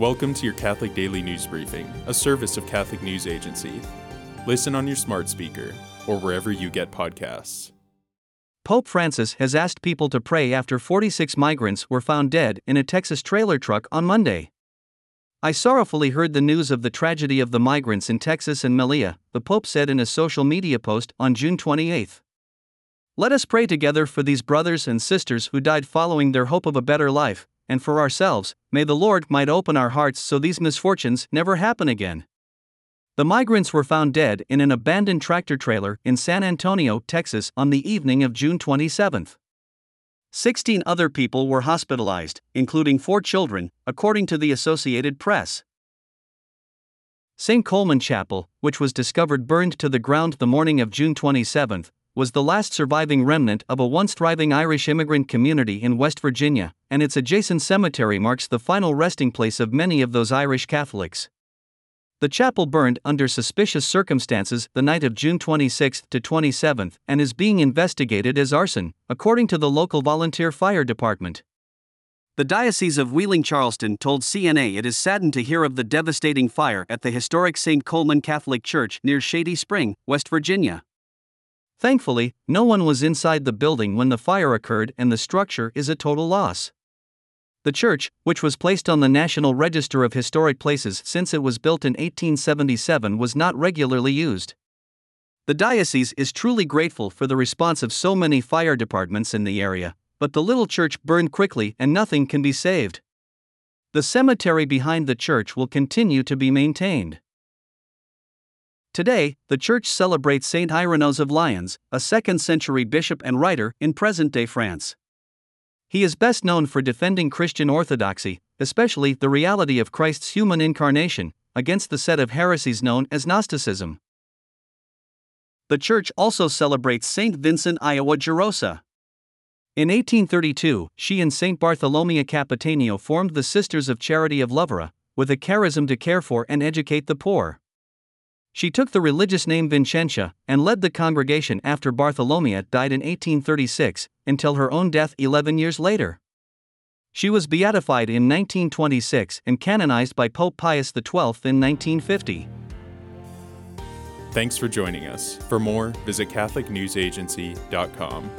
Welcome to your Catholic Daily News Briefing, a service of Catholic News Agency. Listen on your smart speaker or wherever you get podcasts. Pope Francis has asked people to pray after 46 migrants were found dead in a Texas trailer truck on Monday. I sorrowfully heard the news of the tragedy of the migrants in Texas and Melilla, the Pope said in a social media post on June 28. Let us pray together for these brothers and sisters who died following their hope of a better life, and for ourselves, may the Lord might open our hearts so these misfortunes never happen again. The migrants were found dead in an abandoned tractor trailer in San Antonio, Texas on the evening of June 27. 16 other people were hospitalized, including four children, according to the Associated Press. St. Colman Chapel, which was discovered burned to the ground the morning of June 27, was the last surviving remnant of a once thriving Irish immigrant community in West Virginia, and its adjacent cemetery marks the final resting place of many of those Irish Catholics. The chapel burned under suspicious circumstances the night of June 26 to 27 and is being investigated as arson, according to the local volunteer fire department. The Diocese of Wheeling Charleston told CNA it is saddened to hear of the devastating fire at the historic St. Colman Catholic Church near Shady Spring, West Virginia. Thankfully, no one was inside the building when the fire occurred and the structure is a total loss. The church, which was placed on the National Register of Historic Places since it was built in 1877, was not regularly used. The diocese is truly grateful for the response of so many fire departments in the area, but the little church burned quickly and nothing can be saved. The cemetery behind the church will continue to be maintained. Today, the church celebrates Saint Irenaeus of Lyons, a 2nd century bishop and writer in present day France. He is best known for defending Christian orthodoxy, especially the reality of Christ's human incarnation, against the set of heresies known as Gnosticism. The church also celebrates Saint Vincentia Gerosa. In 1832, she and Saint Bartholomea Capitanio formed the Sisters of Charity of Lovere, with a charism to care for and educate the poor. She took the religious name Vincentia and led the congregation after Bartholomea died in 1836 until her own death 11 years later. She was beatified in 1926 and canonized by Pope Pius XII in 1950. Thanks for joining us. For more, visit CatholicNewsAgency.com.